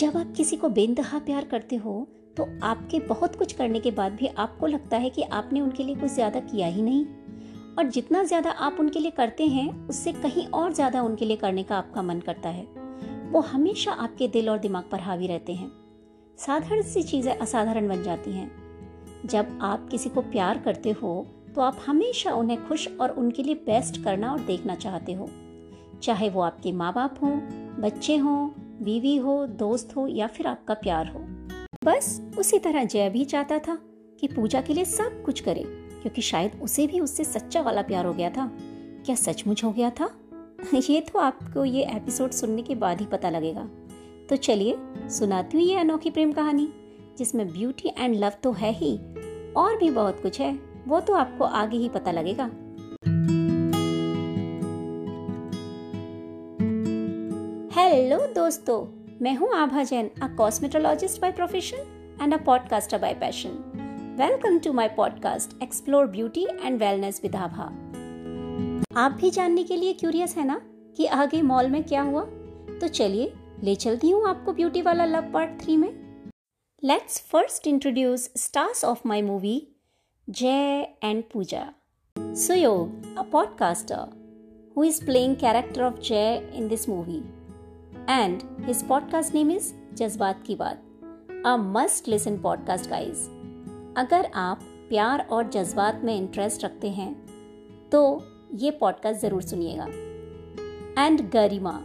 जब आप किसी को बेनतहा प्यार करते हो तो आपके बहुत कुछ करने के बाद भी आपको लगता है कि आपने उनके लिए कुछ ज़्यादा किया ही नहीं। और जितना ज़्यादा आप उनके लिए करते हैं, उससे कहीं और ज़्यादा उनके लिए करने का आपका मन करता है। वो हमेशा आपके दिल और दिमाग पर हावी रहते हैं। साधारण सी चीज़ें असाधारण बन जाती हैं। जब आप किसी को प्यार करते हो तो आप हमेशा उन्हें खुश और उनके लिए बेस्ट करना और देखना चाहते हो। चाहे वो आपके माँ बाप हों, बच्चे हों बीवी हो, दोस्त हो या फिर आपका प्यार हो। बस उसी तरह जय भी चाहता था कि पूजा के लिए सब कुछ करे, क्योंकि शायद उसे भी उससे सच्चा वाला प्यार हो गया था। क्या सचमुच हो गया था? ये तो आपको ये एपिसोड सुनने के बाद ही पता लगेगा। तो चलिए, सुनाती हूँ ये अनोखी प्रेम कहानी, जिसमें ब्यूटी एंड लव तो है ही, और भी बहुत कुछ है, वो तो आपको आगे ही पता लगेगा। हेलो दोस्तों, मैं हूँ Abha Jain a cosmetologist by profession and a podcaster by passion welcome to my podcast explore beauty and wellness with Abha आप भी जानने के लिए क्यूरियस है ना कि आगे मॉल में क्या हुआ? तो चलिए, ले चलती हूँ आपको ब्यूटी वाला लव पार्ट थ्री में। Let's first introduce stars of my movie Jay and Pooja Suyog a podcaster who is playing character of Jay in this movie. And his podcast name is Jazbaat Ki Baat a must listen podcast guys अगर आप प्यार और जज्बात में interest रखते हैं तो ये पॉडकास्ट ज़रूर सुनिएगा। And Garima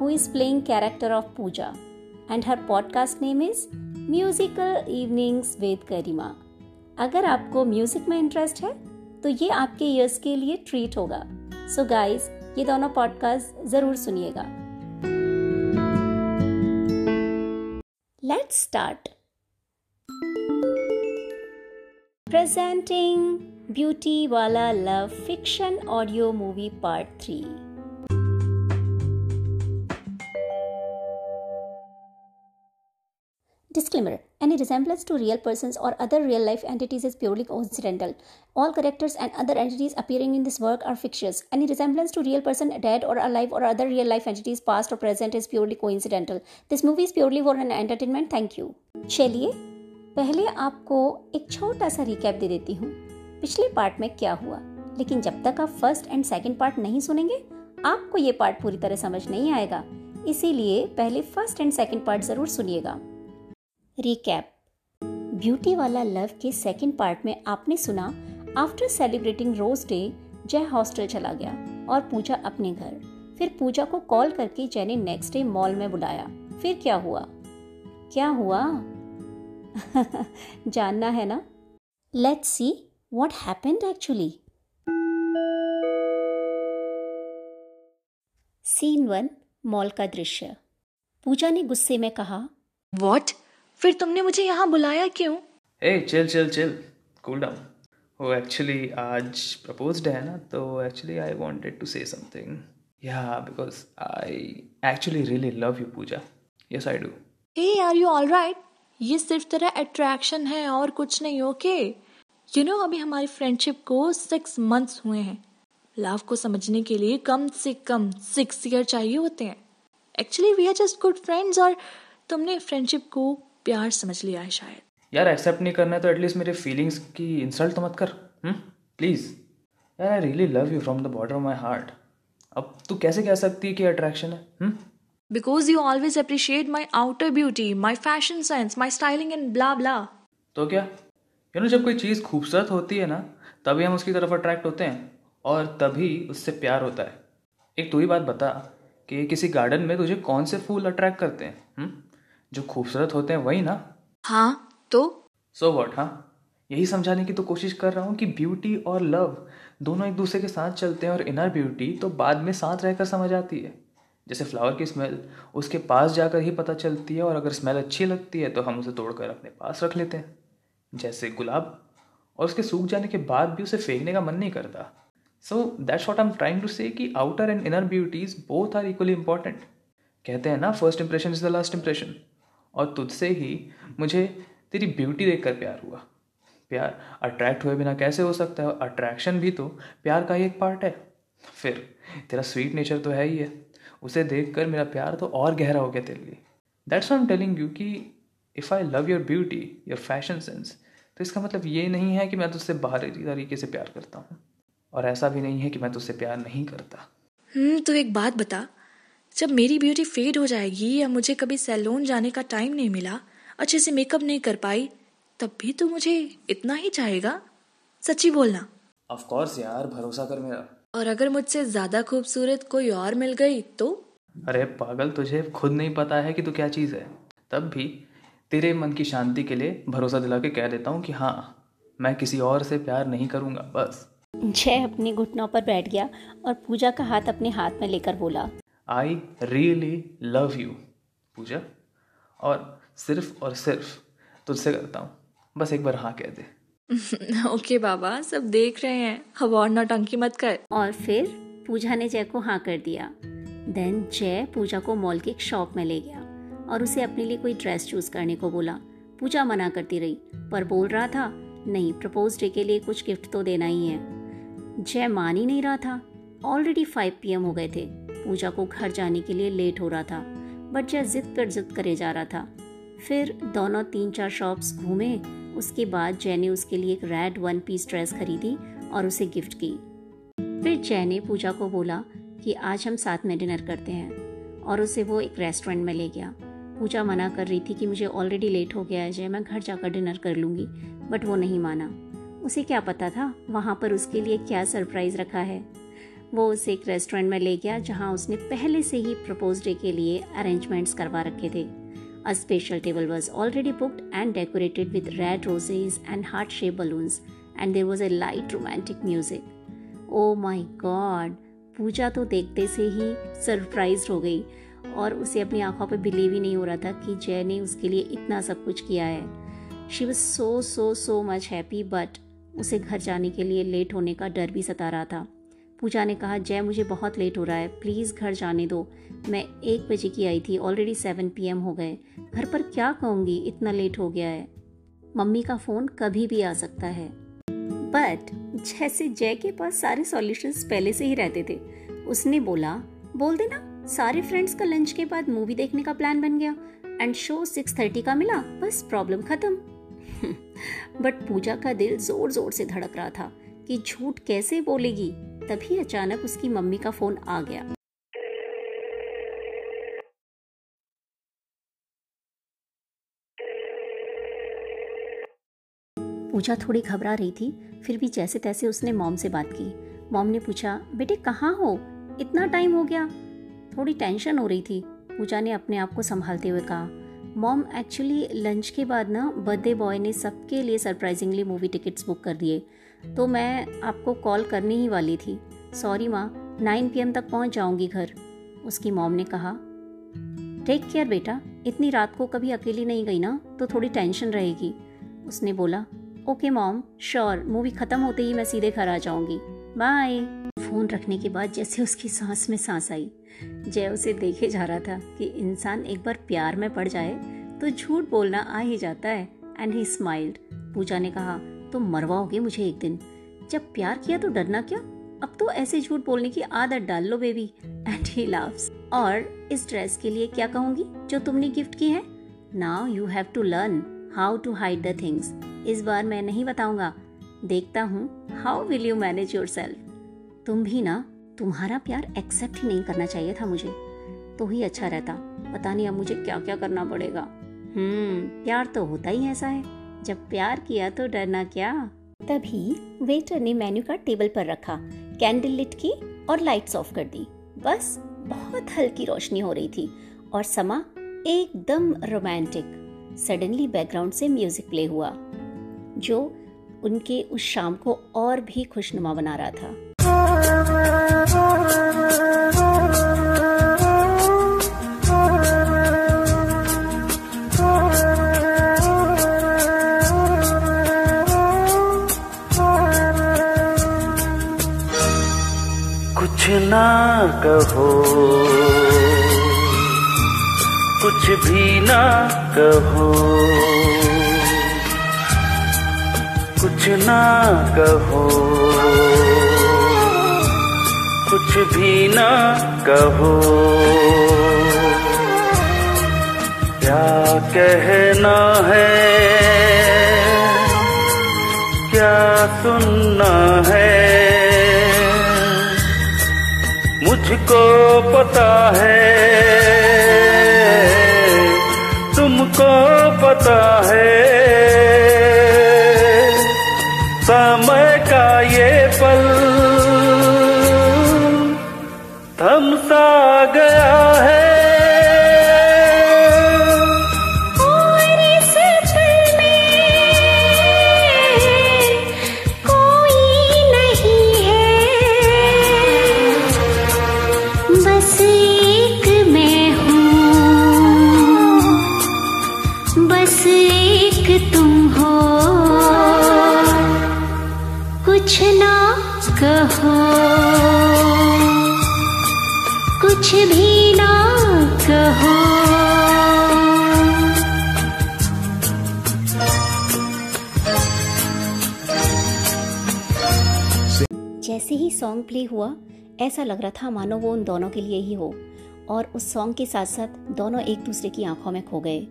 who is playing character of Pooja and her podcast name is musical evenings with Garima अगर आपको म्यूज़िक में इंटरेस्ट है तो ये आपके ईयर्स के लिए ट्रीट होगा। सो so गाइस ये दोनों पॉडकास्ट ज़रूर सुनिएगा। Let's start. Presenting Beauty Wala Love Fiction Audio Movie Part 3 Disclaimer Any resemblance to real persons or other real life entities is purely coincidental. All characters and other entities appearing in this work are fictitious. Any resemblance to real person dead or alive or other real life entities past or present is purely coincidental. This movie is purely for an entertainment. Thank you. चलिए पहले आपको एक छोटा सा recap दे देती हूँ पिछले part में क्या हुआ लेकिन जब तक आप फ़र्स्ट एंड सेकंड पार्ट नहीं सुनेंगे आपको ये पार्ट पूरी तरह समझ नहीं आएगा इसीलिए पहले फ़र्स्ट एंड सेकंड पार्ट ज़रूर सुनिएगा रिकैप ब्यूटी वाला लव के सेकंड पार्ट में आपने सुना after celebrating rose day Jay hostel चला गया और पूजा अपने घर। फिर पूजा को कॉल करके जय ने नेक्स्ट डे मॉल में बुलाया। फिर क्या हुआ? क्या हुआ? जानना है ना? Let's see what happened actually scene one mall का दृश्य। पूजा ने गुस्से में कहा वॉट फिर तुमने मुझे यहाँ बुलाया क्यों? ए chill chill chill cool down वो एक्चुअली आज प्रपोज है ना तो actually I wanted to say something या because I actually really love you Pooja yes I do hey are you all right ये सिर्फ़ तेरा अट्रैक्शन है और कुछ नहीं ओके यू नो अभी हमारी फ्रेंडशिप को सिक्स मंथ्स हुए हैं। लव को समझने के लिए कम से कम सिक्स ईयर चाहिए होते हैं। Actually we are just good friends और तुमने फ्रेंडशिप को प्यार समझ लिया है शायद। यार एक्सेप्ट नहीं करना है तो एटलीस्ट मेरे फीलिंग्स की इंसल्ट तो मत कर। प्लीज़ यार I really love you from the border of my heart अब तू कैसे कह सकती है कि अट्रैक्शन है? Because you always appreciate my outer beauty my fashion sense my styling and blah blah तो क्या? यू नो जब कोई चीज़ खूबसूरत होती है ना तभी हम उसकी तरफ़ अट्रैक्ट होते हैं और तभी उससे प्यार होता है। एक तू ही बात बता कि किसी गार्डन में तुझे कौन से फूल अट्रैक्ट करते हैं? हुँ? जो खूबसूरत होते हैं वही ना? हाँ तो? सो वॉट हाँ? यही समझाने की तो कोशिश कर रहा हूँ कि ब्यूटी और लव दोनों एक दूसरे के साथ चलते हैं और इनर ब्यूटी तो बाद में साथ रहकर समझ आती है। जैसे फ्लावर की स्मेल उसके पास जाकर ही पता चलती है और अगर स्मेल अच्छी लगती है तो हम उसे तोड़कर अपने पास रख लेते हैं। जैसे गुलाब और उसके सूख जाने के बाद भी उसे फेंकने का मन नहीं करता। So that's what I am trying to say कि outer and inner beauties both are equally important कहते हैं ना first impression is the last impression और तुझसे ही मुझे तेरी ब्यूटी देखकर प्यार हुआ। प्यार अट्रैक्ट हुए बिना कैसे हो सकता है? अट्रैक्शन भी तो प्यार का ही एक पार्ट है। फिर तेरा स्वीट नेचर तो है ही है। उसे देखकर मेरा प्यार तो और गहरा हो गया तेरे लिए। That's I am telling you कि if I love your beauty your fashion sense तो इसका मतलब ये नहीं है कि मैं तुझसे बाहरी तरीके से प्यार करता हूँ। और ऐसा भी नहीं है कि मैं तुझसे प्यार नहीं करता। हम्म तो एक बात बता। जब मेरी ब्यूटी फेड हो जाएगी या मुझे कभी सैलून जाने का टाइम नहीं मिला अच्छे से मेकअप नहीं कर पाई तब भी तो मुझे इतना ही चाहेगा? सच्ची बोलना। ऑफ़ कोर्स यार भरोसा कर मेरा। और अगर मुझसे ज़्यादा खूबसूरत कोई और मिल गई तो? अरे पागल तुझे खुद नहीं पता है कि तू क्या चीज़ है। तब भी तेरे मन की शांति के लिए भरोसा दिला के कह देता हूँ कि हाँ मैं किसी और से प्यार नहीं करूँगा बस। जय अपने घुटनों पर बैठ गया और पूजा का हाथ अपने हाथ में लेकर बोला। I really love you Pooja. और सिर्फ़ और सिर्फ़ तुझसे करता हूँ। बस एक बार हाँ कह दे। ओके okay, बाबा सब देख रहे हैं। अब और नौटंकी मत कर। और फिर पूजा ने जय को हाँ कर दिया। देन जय पूजा को मॉल के एक शॉप में ले गया और उसे अपने लिए कोई ड्रेस चूज़ करने को बोला। पूजा मना करती रही पर बोल रहा था नहीं प्रपोज डे के लिए कुछ गिफ्ट तो देना ही है। जय मान ही नहीं रहा था। ऑलरेडी फाइव पी हो गए थे। पूजा को घर जाने के लिए लेट हो रहा था। बट जय जिद कर जिद करे जा रहा था। फिर दोनों तीन चार शॉप्स घूमे। उसके बाद जय ने उसके लिए एक रेड वन पीस ड्रेस खरीदी और उसे गिफ्ट की। फिर जय ने पूजा को बोला कि आज हम साथ में डिनर करते हैं और उसे वो एक रेस्टोरेंट में ले गया। पूजा मना कर रही थी कि मुझे ऑलरेडी लेट हो गया है, जय मैं घर जाकर डिनर कर लूँगी बट वो नहीं माना। उसे क्या पता था वहाँ पर उसके लिए क्या सरप्राइज़ रखा है? वो उसे एक रेस्टोरेंट में ले गया, जहाँ उसने पहले से ही प्रपोज डे के लिए अरेंजमेंट्स करवा रखे थे। A special table was already booked and decorated with red roses and heart shape balloons and there was a light romantic music oh my God Pooja तो देखते से ही सरप्राइज़ हो गई, और उसे अपनी आँखों पर बिलीव ही नहीं हो रहा था कि जय ने उसके लिए इतना सब कुछ किया है। She was so so so much happy but उसे घर जाने के लिए लेट होने का डर भी सता रहा था। पूजा ने कहा, जय, मुझे बहुत लेट हो रहा है। प्लीज़ घर जाने दो। मैं एक बजे की आई थी ऑलरेडी सेवन पी हो गए। घर पर क्या कहूँगी? इतना लेट हो गया है। मम्मी का फ़ोन कभी भी आ सकता है। बट जैसे जय के पास सारे सॉल्यूशंस पहले से ही रहते थे, उसने बोला, बोल देना, सारे फ्रेंड्स का लंच के बाद मूवी देखने का प्लान बन गया। एंड शो सिक्स थर्टी का मिला, बस प्रॉब्लम खत्म. बट पूजा का दिल ज़ोर ज़ोर से धड़क रहा था कि झूठ कैसे बोलेगी? तभी अचानक उसकी मम्मी का फ़ोन आ गया। पूजा थोड़ी घबरा रही थी, फिर भी जैसे तैसे उसने मॉम से बात की। मॉम ने पूछा, बेटे, कहाँ हो? इतना टाइम हो गया। थोड़ी टेंशन हो रही थी। पूजा ने अपने आप को संभालते हुए कहा, मॉम, एक्चुअली लंच के बाद ना बर्थडे बॉय ने सबके लिए सरप्राइजिंगली मूवी टिकट्स बुक कर दिए। तो मैं आपको कॉल करने ही वाली थी। सॉरी माँ, नाइन पी तक पहुँच जाऊँगी घर, उसकी मॉम ने कहा। टेक केयर बेटा, इतनी रात को कभी अकेली नहीं गई ना तो थोड़ी टेंशन रहेगी। उसने बोला ओके मॉम श्योर मूवी ख़त्म होते ही मैं सीधे घर आ जाऊँगी। बाय फ़ोन रखने के बाद जैसे उसकी सांस में सांस आई, जय उसे देखे जा रहा था कि इंसान एक बार प्यार में पड़ जाए तो झूठ बोलना आ ही जाता है एंड ही स्माइल्ड पूजा ने कहा तुम मरवाओगे मुझे एक दिन। जब प्यार किया तो डरना क्या? अब तो ऐसे झूठ बोलने की आदत डाल लो बेबी एंड ही लव्स और इस ड्रेस के लिए क्या कहूँगी? जो तुमने गिफ्ट की है? Now you have to learn how to hide the things इस बार मैं नहीं बताऊँगा। देखता हूँ how will you manage yourself तुम भी ना, तुम्हारा प्यार एक्सेप्ट ही नहीं करना चाहिए था मुझे। तो ही अच्छा रहता। पता नहीं अब मुझे क्या क्या करना पड़ेगा। हम्म प्यार तो होता ही ऐसा है। जब प्यार किया तो डरना क्या? तभी वेटर ने मेन्यू कार्ड टेबल पर रखा, कैंडल लिट की और लाइट्स ऑफ़ कर दी। बस बहुत हल्की रोशनी हो रही थी और समा एकदम रोमांटिक। सडनली बैकग्राउंड से म्यूज़िक प्ले हुआ, जो उनके उस शाम को और भी खुशनुमा बना रहा था। कुछ ना कहो। कुछ भी ना कहो। कुछ ना कहो। कुछ भी ना कहो। क्या कहना है? क्या सुनना है? मुझको पता है तुमको पता बस एक तुम हो। कुछ ना कहो। कुछ भी ना कहो। जैसे ही सॉन्ग प्ले हुआ, ऐसा लग रहा था मानो वो उन दोनों के लिए ही हो, और उस सॉन्ग के साथ साथ दोनों एक दूसरे की आँखों में खो गए।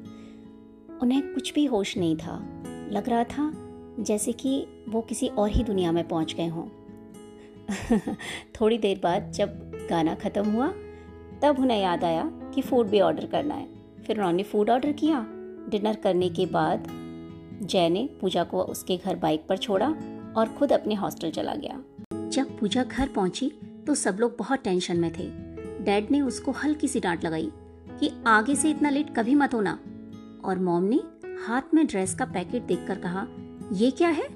उन्हें कुछ भी होश नहीं था। लग रहा था जैसे कि वो किसी और ही दुनिया में पहुँच गए हों। थोड़ी देर बाद जब गाना ख़त्म हुआ, तब उन्हें याद आया कि फ़ूड भी ऑर्डर करना है। फिर उन्होंने फ़ूड ऑर्डर किया। डिनर करने के बाद जय ने पूजा को उसके घर बाइक पर छोड़ा और खुद अपने हॉस्टल चला गया। जब पूजा घर पहुँची तो सब लोग बहुत टेंशन में थे। डैड ने उसको हल्की सी डांट लगाई कि आगे से इतना लेट कभी मत होना। और मॉम ने हाथ में ड्रेस का पैकेट देखकर कहा, ये क्या है?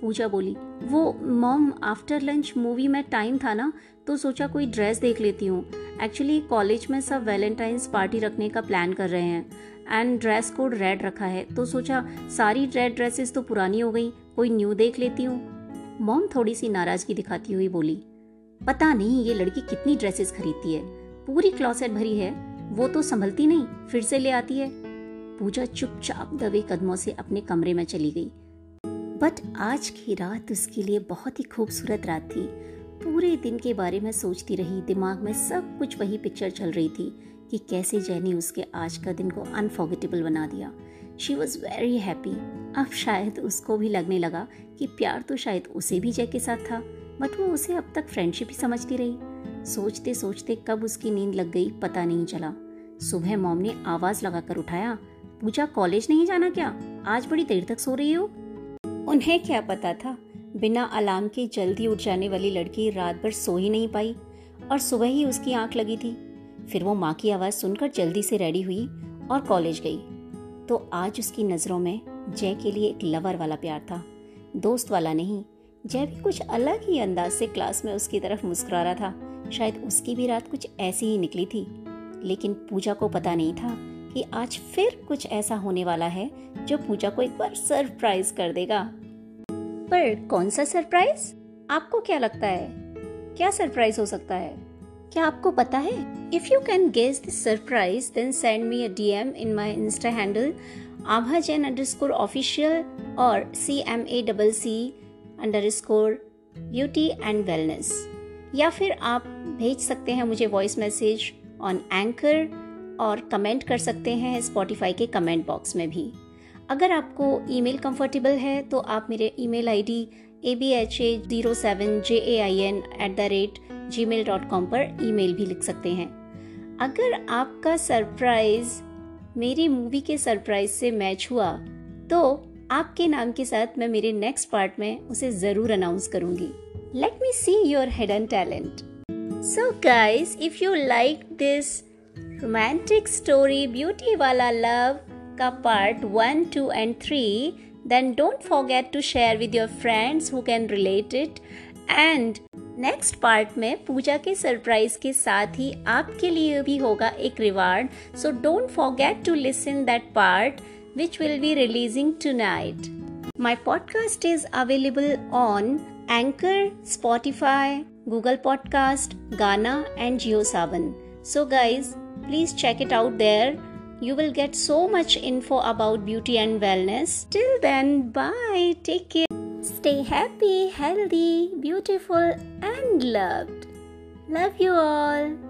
पूजा बोली, वो मॉम, आफ्टर लंच मूवी में टाइम था ना तो सोचा कोई ड्रेस देख लेती हूँ। एक्चुअली कॉलेज में सब वैलेंटाइंस पार्टी रखने का प्लान कर रहे हैं एंड ड्रेस कोड रेड रखा है तो सोचा सारी रेड ड्रेसेस तो पुरानी हो गई, कोई न्यू देख लेती हूँ। मॉम थोड़ी सी नाराज़गी दिखाती हुई बोली, पता नहीं, ये लड़की कितनी ड्रेसेस खरीदती है। पूरी क्लॉसेट भरी है, वो तो संभलती नहीं, फिर से ले आती है। पूजा चुपचाप दबे कदमों से अपने कमरे में चली गई। बट आज की रात उसके लिए बहुत ही खूबसूरत रात थी। पूरे दिन के बारे में सोचती रही, दिमाग में सब कुछ वही पिक्चर चल रही थी कि कैसे जैनी उसके आज का दिन को अनफॉर्गेटेबल बना दिया। शी वॉज़ वेरी हैप्पी अब शायद उसको भी लगने लगा कि प्यार तो शायद उसे भी जय के साथ था बट वो उसे अब तक फ्रेंडशिप ही समझती रही। सोचते सोचते कब उसकी नींद लग गई पता नहीं चला। सुबह मॉम ने आवाज़ लगाकर उठाया पूजा कॉलेज नहीं जाना क्या? आज बड़ी देर तक सो रही हो? उन्हें क्या पता था? बिना अलार्म के जल्दी उठ जाने वाली लड़की रात भर सो ही नहीं पाई और सुबह ही उसकी आँख लगी थी। फिर वो माँ की आवाज़ सुनकर जल्दी से रेडी हुई और कॉलेज गई। तो आज उसकी नज़रों में जय के लिए एक लवर वाला प्यार था। दोस्त वाला नहीं, जय भी कुछ अलग ही अंदाज से क्लास में उसकी तरफ़ मुस्कुरा रहा था। शायद उसकी भी रात कुछ ऐसी ही निकली थी। लेकिन पूजा को पता नहीं था कि आज फिर कुछ ऐसा होने वाला है जो पूजा को एक बार सरप्राइज़ कर देगा। पर कौन सा सरप्राइज़? आपको क्या लगता है? क्या सरप्राइज़ हो सकता है? क्या आपको पता है? If you can guess this surprise then send me a DM in my insta handle Aabha Jain underscore official और C M A double C underscore beauty and wellness या फिर आप भेज सकते हैं मुझे वॉइस मैसेज ऑन एंकर और comment कर सकते हैं स्पॉटिफाई के कमेंट बॉक्स में भी। अगर आपको ईमेल कंफर्टेबल है तो आप मेरे email ID A B H A zero seven J A I N at the rate gmail dot com पर ईमेल भी लिख सकते हैं। अगर आपका सरप्राइज़, मेरी मूवी के सरप्राइज़ से मैच हुआ तो आपके नाम के साथ मैं मेरे नेक्स्ट पार्ट में उसे ज़रूर अनाउंस करूँगी। Let me see your hidden talent so guys if you like this romantic story beauty वाला लव का part one two and three then don't forget to share with your friends who can relate it. And next part में पूजा के surprise के साथ ही आपके लिए भी होगा एक reward so don't forget to listen that part which will be releasing tonight my podcast is available on Anchor Spotify Google podcast Gaana and Jio Saavn Please check it out there. You will get so much info about beauty and wellness. Till then, bye. Take care. Stay happy, healthy, beautiful, and loved. Love you all.